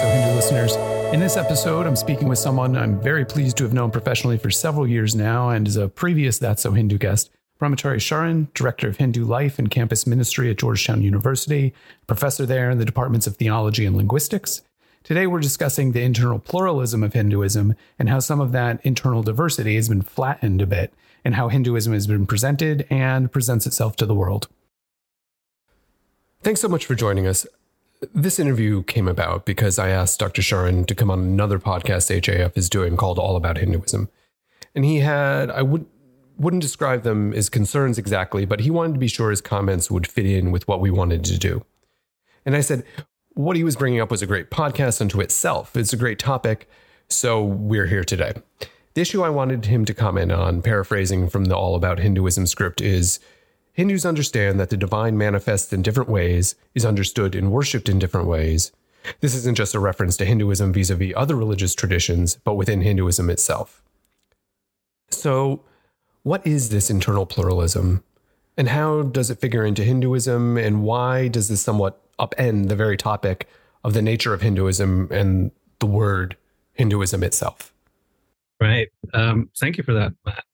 So Hindu listeners. In this episode, I'm speaking with someone I'm very pleased to have known professionally for several years now and is a previous That's So Hindu guest. Brahmachari Sharan, Director of Hindu Life and Campus Ministry at Georgetown University, professor there in the departments of Theology and Linguistics. Today, we're discussing the internal pluralism of Hinduism and how some of that internal diversity has been flattened a bit, and how Hinduism has been presented and presents itself to the world. Thanks so much for joining us. This interview came about because I asked Dr. Sharan to come on another podcast HAF is doing called All About Hinduism. And he had, I would, wouldn't describe them as concerns exactly, but he wanted to be sure his comments would fit in with what we wanted to do. And I said, what he was bringing up was a great podcast unto itself. It's a great topic. So we're here today. The issue I wanted him to comment on, paraphrasing from the All About Hinduism script, is Hindus understand that the divine manifests in different ways, is understood and worshipped in different ways. This isn't just a reference to Hinduism vis a vis other religious traditions, but within Hinduism itself. So, what is this internal pluralism? And how does it figure into Hinduism? And why does this somewhat upend the very topic of the nature of Hinduism and the word Hinduism itself? Right. Um, thank you for that, Matt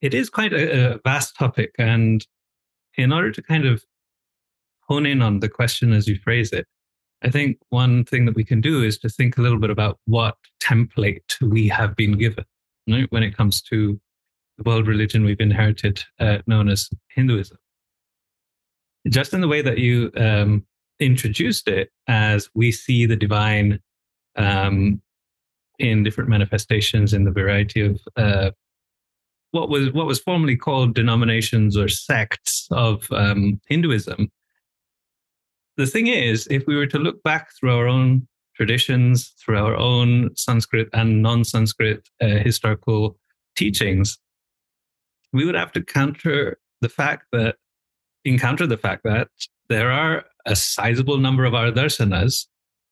it is quite a, a vast topic. And in order to kind of hone in on the question as you phrase it, I think one thing that we can do is to think a little bit about what template we have been given right, when it comes to the world religion we've inherited, uh, known as Hinduism. Just in the way that you um, introduced it, as we see the divine um, in different manifestations in the variety of uh, what was what was formerly called denominations or sects of um, Hinduism. The thing is, if we were to look back through our own traditions, through our own Sanskrit and non-Sanskrit uh, historical teachings, we would have to counter the fact that encounter the fact that there are a sizable number of our darsanas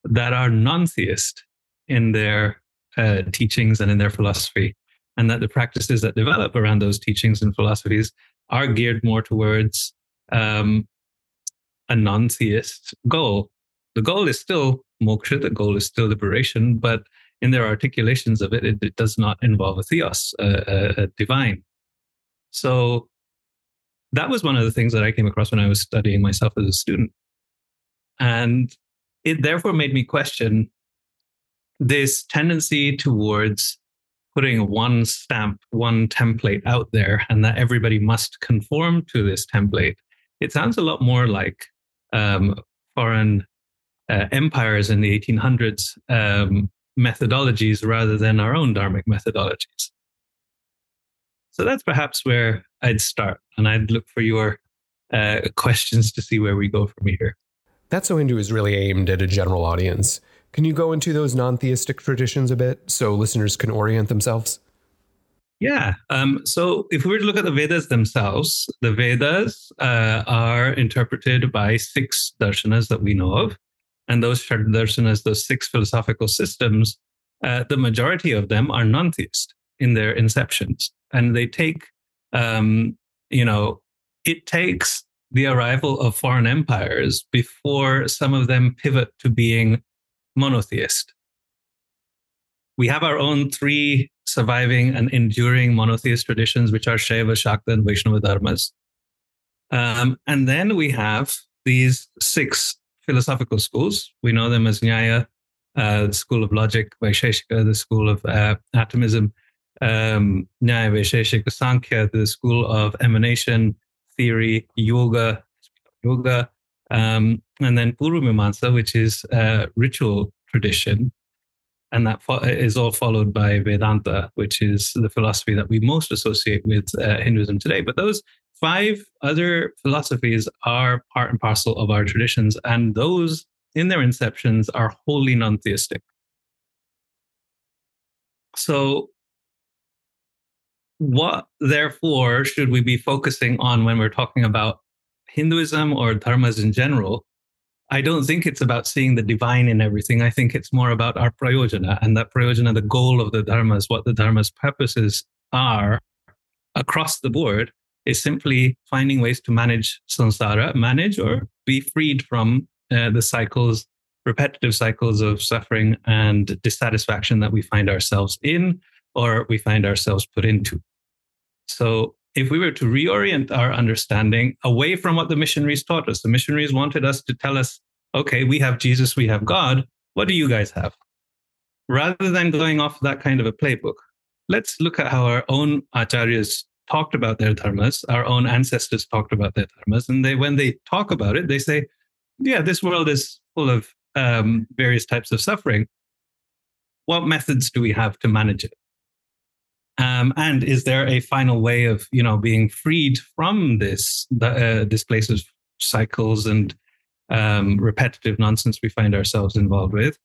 that are non-theist in their uh, teachings and in their philosophy and that the practices that develop around those teachings and philosophies are geared more towards um, a non-theist goal. The goal is still moksha, the goal is still liberation, but in their articulations of it, it, it does not involve a theos, a, a, a divine. So that was one of the things that I came across when I was studying myself as a student. And it therefore made me question this tendency towards putting one stamp, one template out there, and that everybody must conform to this template. It sounds a lot more like um, foreign uh, empires in the 1800s um, methodologies rather than our own dharmic methodologies. So that's perhaps where I'd start, and I'd look for your uh, questions to see where we go from here. That's so Hindu is really aimed at a general audience. Can you go into those non theistic traditions a bit so listeners can orient themselves? Yeah. Um, so if we were to look at the Vedas themselves, the Vedas uh, are interpreted by six darshanas that we know of. And those darshanas, those six philosophical systems, uh, the majority of them are non theist in their inceptions. And they take, um, you know, it takes the arrival of foreign empires before some of them pivot to being monotheist. We have our own three surviving and enduring monotheist traditions, which are Shaiva, Shakta, and Vaishnava dharmas. Um, and then we have these six philosophical schools. We know them as Nyaya, uh, the school of logic, Vaisheshika, the school of uh, atomism, um, Nyaya Vaisheshika Sankhya, the school of emanation theory, yoga, yoga, um, and then Purva Mimamsa, which is ritual tradition. And that fo- is all followed by Vedanta, which is the philosophy that we most associate with uh, Hinduism today. But those five other philosophies are part and parcel of our traditions. And those, in their inceptions, are wholly non theistic. So, what therefore should we be focusing on when we're talking about Hinduism or dharmas in general, I don't think it's about seeing the divine in everything. I think it's more about our prayojana and that prayojana, the goal of the dharmas, what the dharma's purposes are across the board is simply finding ways to manage samsara, manage or be freed from uh, the cycles repetitive cycles of suffering and dissatisfaction that we find ourselves in or we find ourselves put into. So, if we were to reorient our understanding away from what the missionaries taught us, the missionaries wanted us to tell us, okay, we have Jesus, we have God. What do you guys have? Rather than going off that kind of a playbook, let's look at how our own acharyas talked about their dharmas, our own ancestors talked about their dharmas. And they, when they talk about it, they say, yeah, this world is full of um, various types of suffering. What methods do we have to manage it? Um, and is there a final way of, you know, being freed from this uh, displaces cycles and um, repetitive nonsense we find ourselves involved with?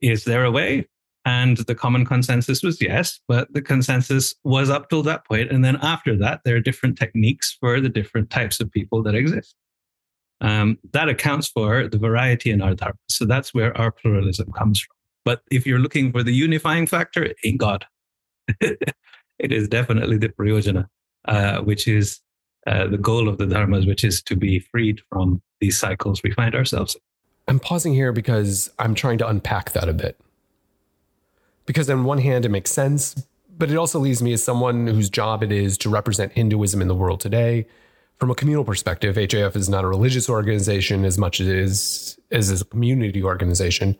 Is there a way? And the common consensus was yes, but the consensus was up till that point. And then after that, there are different techniques for the different types of people that exist. Um, that accounts for the variety in our dharma. So that's where our pluralism comes from. But if you're looking for the unifying factor, it ain't God. it is definitely the prayojana, uh, which is uh, the goal of the dharmas, which is to be freed from these cycles we find ourselves in. I'm pausing here because I'm trying to unpack that a bit. Because on one hand, it makes sense, but it also leaves me as someone whose job it is to represent Hinduism in the world today. From a communal perspective, HAF is not a religious organization as much as it is as a community organization.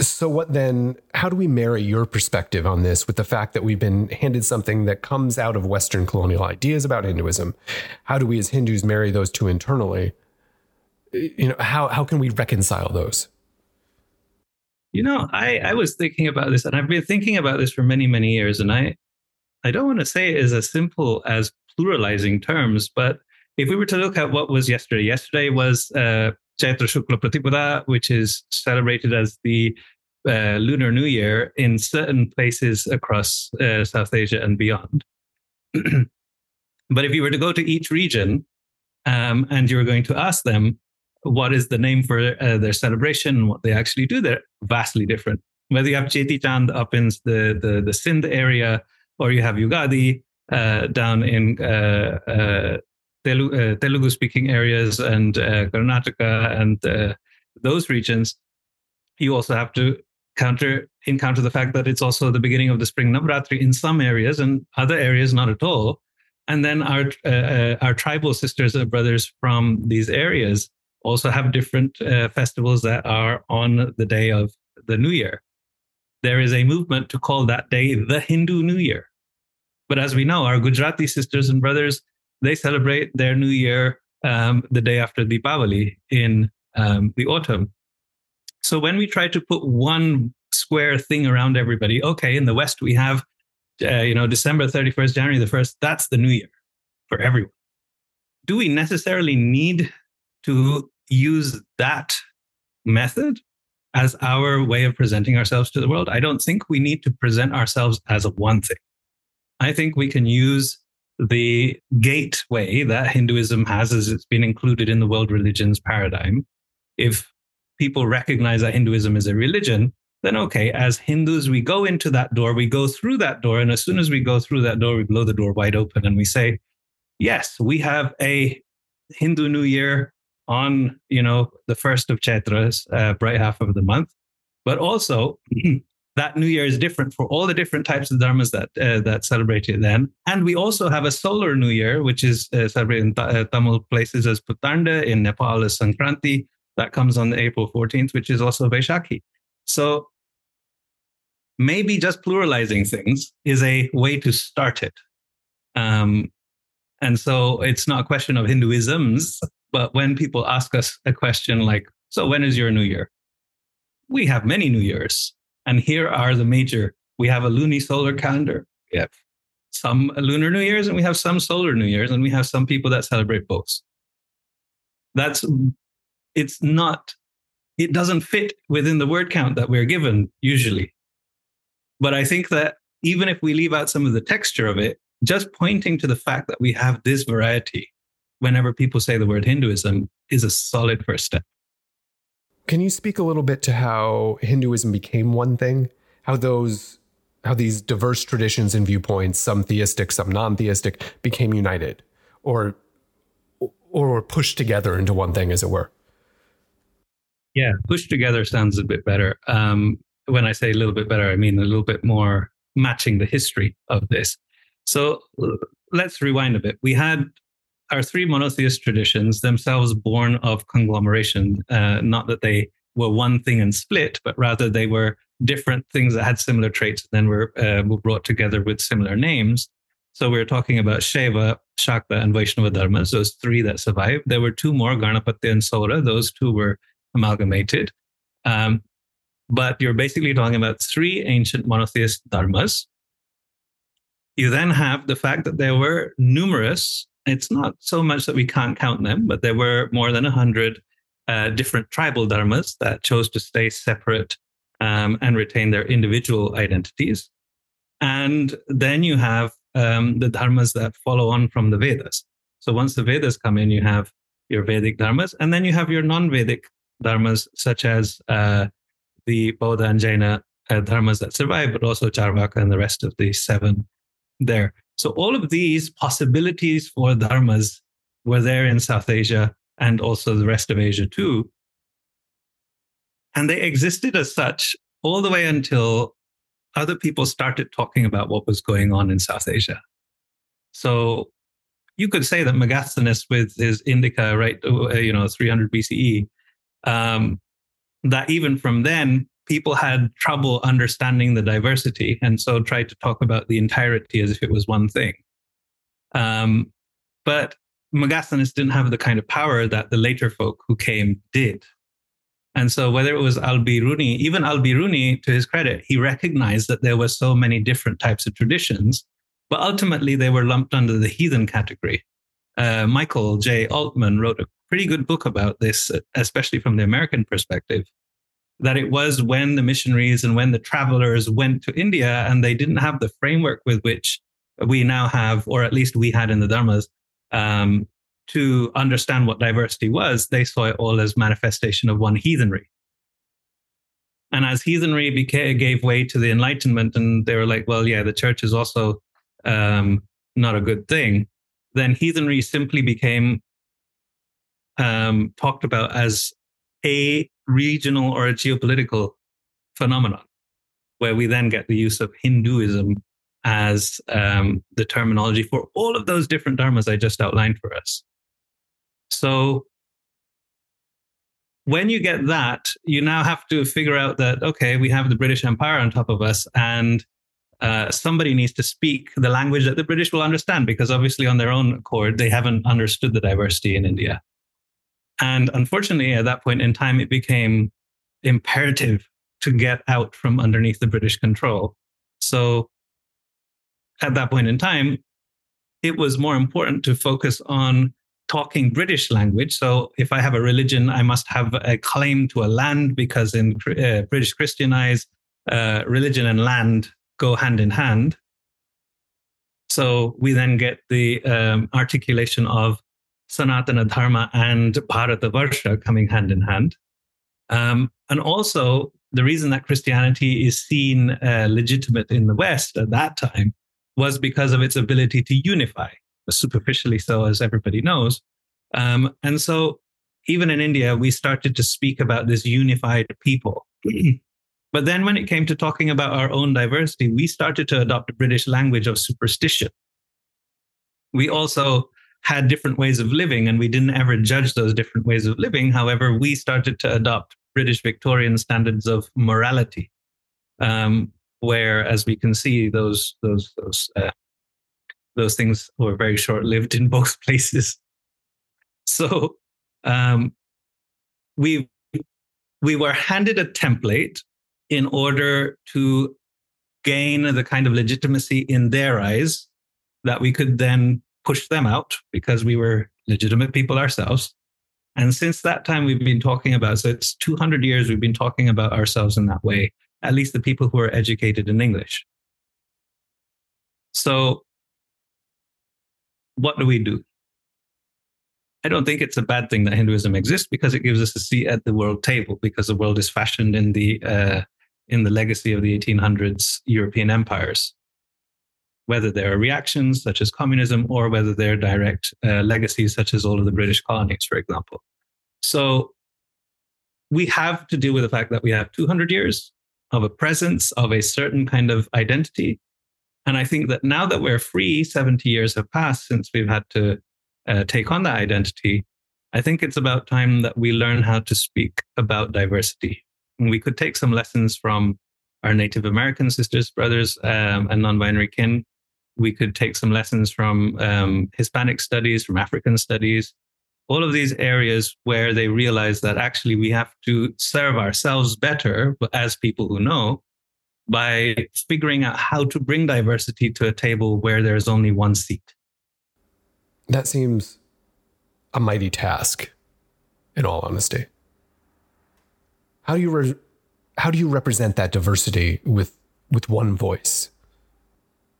So, what then? How do we marry your perspective on this with the fact that we've been handed something that comes out of Western colonial ideas about Hinduism? How do we, as Hindus, marry those two internally? You know, how how can we reconcile those? You know, I I was thinking about this, and I've been thinking about this for many many years, and I I don't want to say it is as simple as pluralizing terms, but if we were to look at what was yesterday, yesterday was uh, Chaitra Shukla Pratipada, which is celebrated as the uh, Lunar New Year in certain places across uh, South Asia and beyond. but if you were to go to each region um, and you were going to ask them what is the name for uh, their celebration and what they actually do, they're vastly different. Whether you have Cheti Chand up in the, the, the Sindh area or you have Yugadi uh, down in Telugu, uh, Telugu speaking areas and uh, Karnataka and uh, those regions, you also have to counter encounter the fact that it's also the beginning of the spring Navratri in some areas and other areas not at all. And then our uh, uh, our tribal sisters and brothers from these areas also have different uh, festivals that are on the day of the New Year. There is a movement to call that day the Hindu New Year. But as we know, our Gujarati sisters and brothers they celebrate their new year um, the day after Deepavali in um, the autumn. So when we try to put one square thing around everybody, okay, in the West we have, uh, you know, December 31st, January the 1st, that's the new year for everyone. Do we necessarily need to use that method as our way of presenting ourselves to the world? I don't think we need to present ourselves as a one thing. I think we can use the gateway that Hinduism has as it's been included in the world religions paradigm. If people recognize that Hinduism is a religion, then okay, as Hindus, we go into that door, we go through that door, and as soon as we go through that door, we blow the door wide open and we say, yes, we have a Hindu New Year on, you know, the first of Chaitras, uh, bright half of the month, but also that New Year is different for all the different types of dharmas that uh, that celebrate it then. And we also have a solar New Year, which is uh, celebrated in uh, Tamil places as Puthandu, in Nepal as Sankranti. That comes on April 14th, which is also Vaishakhi. So maybe just pluralizing things is a way to start it. Um, and so it's not a question of Hinduisms, but when people ask us a question like, so when is your New Year? We have many New Years and here are the major. We have a lunisolar calendar. We some lunar New Year's and we have some solar New Year's and we have some people that celebrate both. That's it's not it doesn't fit within the word count that we're given usually. But I think that even if we leave out some of the texture of it, just pointing to the fact that we have this variety whenever people say the word Hinduism is a solid first step. Can you speak a little bit to how Hinduism became one thing? How those how these diverse traditions and viewpoints, some theistic, some non-theistic, became united or or pushed together into one thing as it were? Yeah, pushed together sounds a bit better. Um, when I say a little bit better, I mean a little bit more matching the history of this. So let's rewind a bit. We had our three monotheist traditions, themselves born of conglomeration, uh, not that they were one thing and split, but rather they were different things that had similar traits, and then were, uh, were brought together with similar names. So we are talking about Shaiva, Shakta, and Vaishnava dharmas, those three that survived. There were two more, Ganapatya and Saura. Those two were amalgamated. Um, but you're basically talking about three ancient monotheist dharmas. You then have the fact that there were numerous, it's not so much that we can't count them, but there were more than 100 uh, different tribal dharmas that chose to stay separate um, and retain their individual identities. And then you have um, the dharmas that follow on from the Vedas. So once the Vedas come in, you have your Vedic dharmas, and then you have your non Vedic dharmas, such as uh, the Bauddha and Jaina uh, dharmas that survive, but also Charvaka and the rest of the seven there. So all of these possibilities for dharmas were there in South Asia and also the rest of Asia too. And they existed as such all the way until other people started talking about what was going on in South Asia. So you could say that Megasthenes with his Indica, right, uh, you know, 300 BCE, um, that even from then, people had trouble understanding the diversity and so tried to talk about the entirety as if it was one thing. Um, but Megasthenes didn't have the kind of power that the later folk who came did. And so, whether it was Al Biruni, even Al Biruni, to his credit, he recognized that there were so many different types of traditions, but ultimately they were lumped under the heathen category. Uh, Michael J. Altman wrote a pretty good book about this, especially from the American perspective. That it was when the missionaries and when the travelers went to India and they didn't have the framework with which we now have, or at least we had in the Dharmas, um, to understand what diversity was, they saw it all as manifestation of one heathenry. And as heathenry became, gave way to the Enlightenment, and they were like, well, yeah, the church is also um, not a good thing, then heathenry simply became um, talked about as a regional or a geopolitical phenomenon, where we then get the use of Hinduism as um, the terminology for all of those different dharmas I just outlined for us. So when you get that, you now have to figure out that, okay, we have the British Empire on top of us, and uh, somebody needs to speak the language that the British will understand, because obviously, on their own accord, they haven't understood the diversity in India. And unfortunately, at that point in time, it became imperative to get out from underneath the British control. So at that point in time, it was more important to focus on talking British language. So if I have a religion, I must have a claim to a land because in uh, British Christianized, uh, religion and land go hand in hand. So we then get the um, articulation of Sanatana Dharma and Bharata Varsha coming hand in hand. Um, and also, the reason that Christianity is seen uh, legitimate in the West at that time was because of its ability to unify superficially so, as everybody knows. Um, and so, even in India, we started to speak about this unified people. but then, when it came to talking about our own diversity, we started to adopt a British language of superstition. We also had different ways of living, and we didn't ever judge those different ways of living. However, we started to adopt British Victorian standards of morality, um, where, as we can see, those those those uh, those things were very short lived in both places. So um, we we were handed a template in order to gain the kind of legitimacy in their eyes that we could then push them out because we were legitimate people ourselves. And since that time, we've been talking about, so it's 200 years we've been talking about ourselves in that way, at least the people who are educated in English. So what do we do? I don't think it's a bad thing that Hinduism exists because it gives us a seat at the world table because the world is fashioned in the uh, in the legacy of the 1800s European empires. Whether there are reactions such as communism or whether they're direct uh, legacies such as all of the British colonies, for example. So we have to deal with the fact that we have 200 years of a presence of a certain kind of identity. And I think that now that we're free, 70 years have passed since we've had to uh, take on that identity. I think it's about time that we learn how to speak about diversity. And we could take some lessons from our Native American sisters, brothers, um, and non binary kin. We could take some lessons from um, Hispanic studies, from African studies, all of these areas where they realize that actually we have to serve ourselves better as people who know by figuring out how to bring diversity to a table where there's only one seat. That seems a mighty task, in all honesty. How do you re- how do you represent that diversity with with one voice?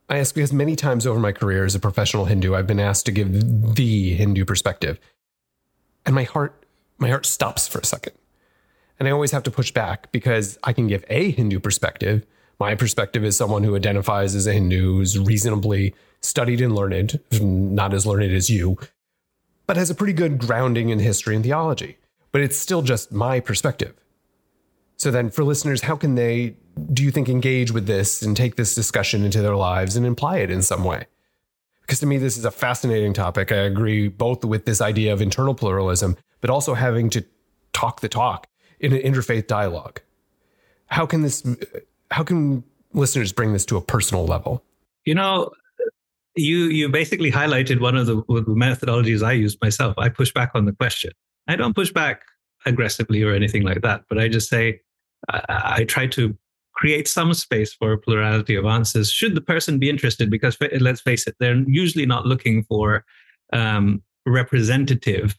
I ask because many times over my career as a professional Hindu, I've been asked to give the Hindu perspective, and my heart my heart stops for a second, and I always have to push back because I can give a Hindu perspective. My perspective is someone who identifies as a Hindu, who's reasonably studied and learned, not as learned as you, but has a pretty good grounding in history and theology. But it's still just my perspective. So then, for listeners, how can they, do you think, engage with this and take this discussion into their lives and imply it in some way? Because to me, this is a fascinating topic. I agree both with this idea of internal pluralism, but also having to talk the talk in an interfaith dialogue. How can this, how can listeners bring this to a personal level? You know, you you basically highlighted one of the, methodologies I use myself. I push back on the question. I don't push back aggressively or anything like that, but I just say I, I try to create some space for a plurality of answers. Should the person be interested? Because let's face it, they're usually not looking for um, representative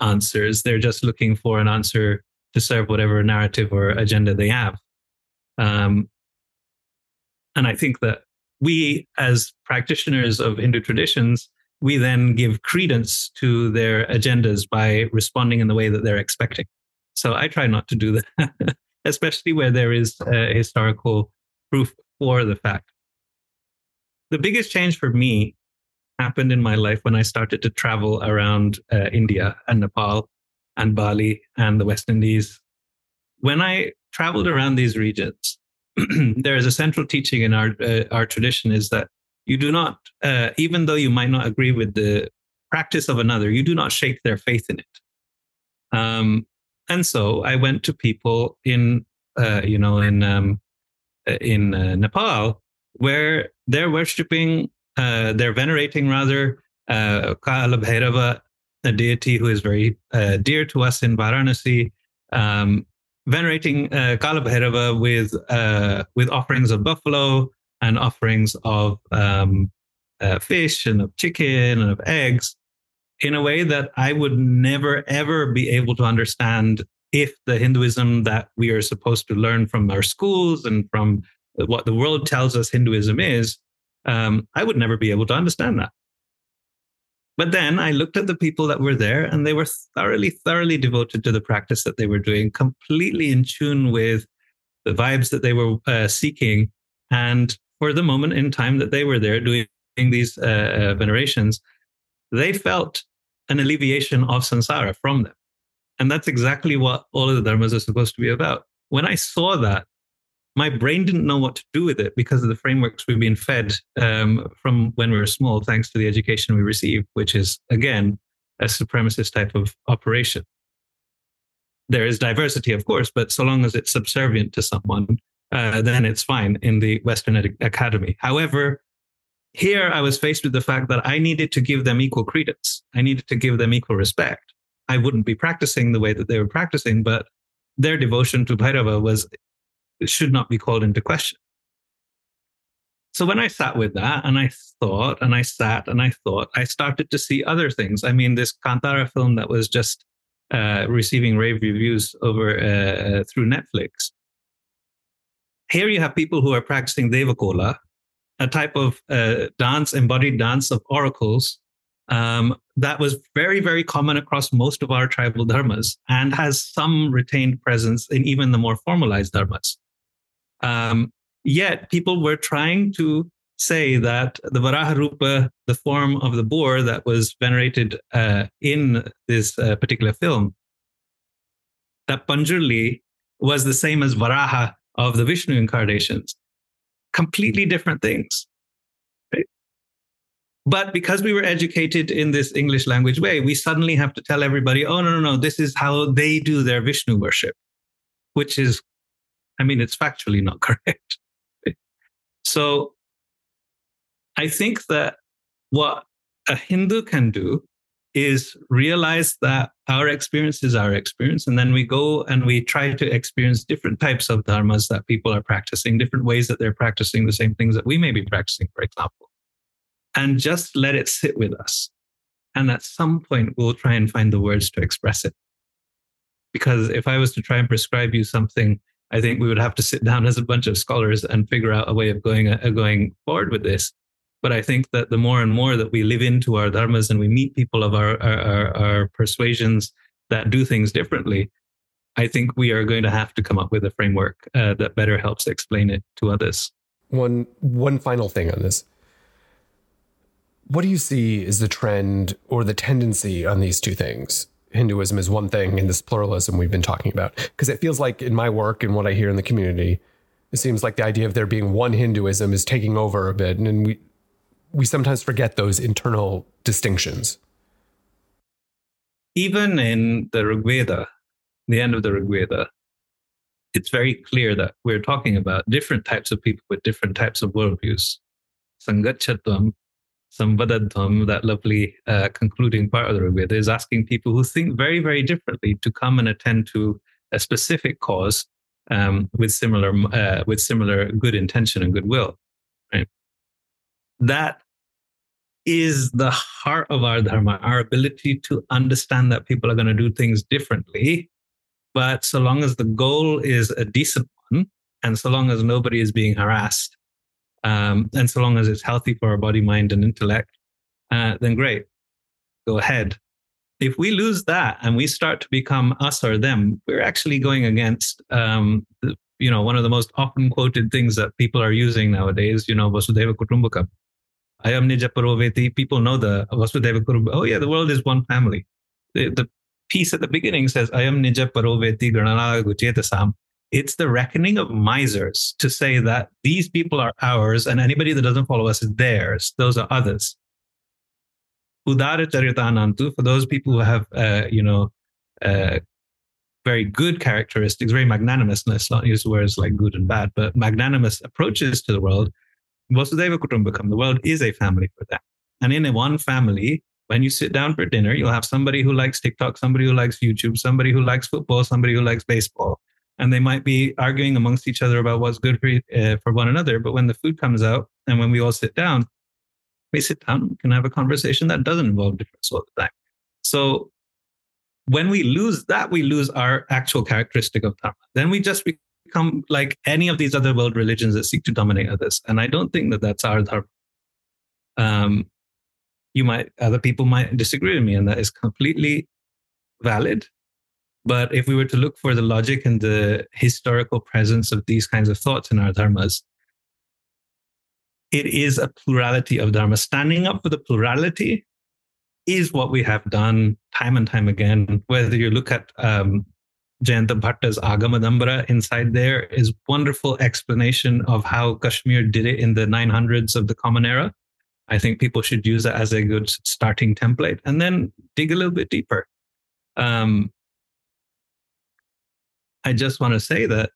answers. They're just looking for an answer to serve whatever narrative or agenda they have. Um, and I think that we, as practitioners of Hindu traditions, we then give credence to their agendas by responding in the way that they're expecting. So I try not to do that, especially where there is historical proof for the fact. The biggest change for me happened in my life when I started to travel around uh, India and Nepal and Bali and the West Indies. When I traveled around these regions, there is a central teaching in our uh, our tradition is that you do not, uh, even though you might not agree with the practice of another, you do not shake their faith in it. Um, and so I went to people in, uh, you know, in um, uh, in uh, Nepal where they're worshiping, uh, they're venerating rather uh, Kala Bhairava, a deity who is very dear to us in Varanasi. Um, venerating uh, Kala Bhairava with uh, with offerings of buffalo and offerings of um, uh, fish and of chicken and of eggs in a way that I would never ever be able to understand if the Hinduism that we are supposed to learn from our schools and from what the world tells us Hinduism is, um, I would never be able to understand that. But then I looked at the people that were there and they were thoroughly, thoroughly devoted to the practice that they were doing, completely in tune with the vibes that they were uh, seeking. And for the moment in time that they were there doing these uh, uh, venerations, they felt an alleviation of samsara from them. And that's exactly what all of the dharmas are supposed to be about. When I saw that, my brain didn't know what to do with it because of the frameworks we've been fed um, from when we were small, thanks to the education we received, which is, again, a supremacist type of operation. There is diversity, of course, but so long as it's subservient to someone, uh, then it's fine in the Western ed- Academy. However, here I was faced with the fact that I needed to give them equal credence. I needed to give them equal respect. I wouldn't be practicing the way that they were practicing, but their devotion to Bhairava was should not be called into question. So when I sat with that and I thought and I sat and I thought, I started to see other things. I mean, this Kantara film that was just uh, receiving rave reviews over uh, uh, through Netflix. Here you have people who are practicing Devakola, a type of uh, dance, embodied dance of oracles um, that was very, very common across most of our tribal dharmas and has some retained presence in even the more formalized dharmas. Um, yet people were trying to say that the Varaha Rupa, the form of the boar that was venerated uh, in this uh, particular film, that Panjurli was the same as Varaha of the Vishnu incarnations. Completely different things. Right? But because we were educated in this English language way, we suddenly have to tell everybody, oh, no, no, no, this is how they do their Vishnu worship, which is, I mean, it's factually not correct. So I think that what a Hindu can do is realize that our experience is our experience. And then we go and we try to experience different types of dharmas that people are practicing, different ways that they're practicing the same things that we may be practicing, for example, and just let it sit with us. And at some point, we'll try and find the words to express it. Because if I was to try and prescribe you something, I think we would have to sit down as a bunch of scholars and figure out a way of going, uh, going forward with this. But I think that the more and more that we live into our dharmas and we meet people of our, our, our persuasions that do things differently, I think we are going to have to come up with a framework uh, that better helps explain it to others. One one final thing on this. What do you see is the trend or the tendency on these two things? Hinduism is one thing, and this pluralism we've been talking about. Because it feels like in my work and what I hear in the community, it seems like the idea of there being one Hinduism is taking over a bit, and we we sometimes forget those internal distinctions. Even in the Rig Veda, the end of the Rig Veda, it's very clear that we're talking about different types of people with different types of worldviews. Sangachatvam, Samvadadvam, that lovely uh, concluding part of the Rig Veda, is asking people who think very, very differently to come and attend to a specific cause um, with similar uh, with similar good intention and goodwill. Right? That is the heart of our dharma, our ability to understand that people are going to do things differently. But so long as the goal is a decent one, and so long as nobody is being harassed, um, and so long as it's healthy for our body, mind, and intellect, uh, then great, go ahead. If we lose that and we start to become us or them, we're actually going against, um, you know, one of the most often quoted things that people are using nowadays. You know, Vasudhaiva Kutumbakam Ayam Nija Paroveti. People know the Vasudhaiva Kutumbakam. Oh yeah, the world is one family. The, the piece at the beginning says Ayam Nija Paroveti Ganana Laghuchetasam. It's the reckoning of misers to say that these people are ours and anybody that doesn't follow us is theirs. Those are others. Udara Charitanantu, for those people who have, uh, you know, uh, very good characteristics, very magnanimous, let's not use words like good and bad, but magnanimous approaches to the world, Vasudhaiva Kutumbakam, the world is a family for them. And in a one family, when you sit down for dinner, you'll have somebody who likes TikTok, somebody who likes YouTube, somebody who likes football, somebody who likes baseball. And they might be arguing amongst each other about what's good for, uh, for one another. But when the food comes out and when we all sit down, we sit down, we can have a conversation that doesn't involve difference all the time. So when we lose that, we lose our actual characteristic of dharma. Then we just like any of these other world religions that seek to dominate others. And I don't think that that's our dharma. Um, you might, other people might disagree with me, and that is completely valid. But if we were to look for the logic and the historical presence of these kinds of thoughts in our dharmas, it is a plurality of dharma. Standing up for the plurality is what we have done time and time again. Whether you look at um, Jayanta Bhatta's Agamadambara inside there is wonderful explanation of how Kashmir did it in the 900s of the Common Era. I think people should use that as a good starting template and then dig a little bit deeper. Um, I just want to say that,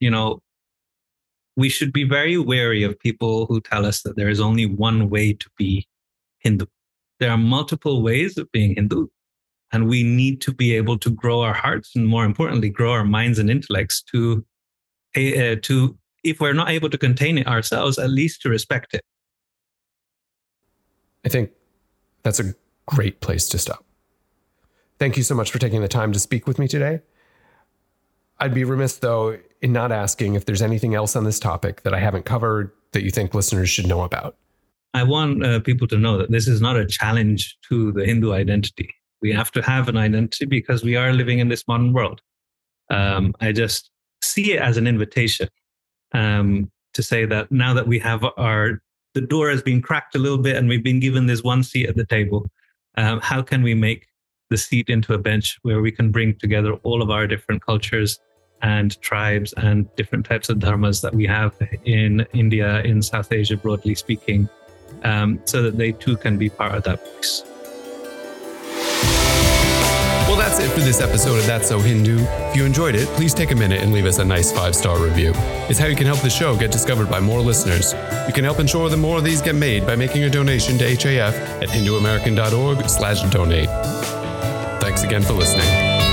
you know, we should be very wary of people who tell us that there is only one way to be Hindu. There are multiple ways of being Hindu and we need to be able to grow our hearts and more importantly grow our minds and intellects to uh, to if we're not able to contain it ourselves at least to respect it. I think that's a great place to stop. Thank you so much for taking the time to speak with me today. I'd be remiss though in not asking if there's anything else on this topic that i haven't covered that you think listeners should know about. I want uh, people to know that this is not a challenge to the hindu identity we have to have an identity because we are living in this modern world. Um, I just see it as an invitation um, to say that now that we have our the door has been cracked a little bit and we've been given this one seat at the table, um, how can we make the seat into a bench where we can bring together all of our different cultures and tribes and different types of dharmas that we have in India, in South Asia, broadly speaking, um, so that they too can be part of that voice. That's it for this episode of That's So Hindu. If you enjoyed it, please take a minute and leave us a nice five star review. It's how you can help the show get discovered by more listeners. You can help ensure that more of these get made by making a donation to HAF at hinduamerican.org/donate. Thanks again for listening.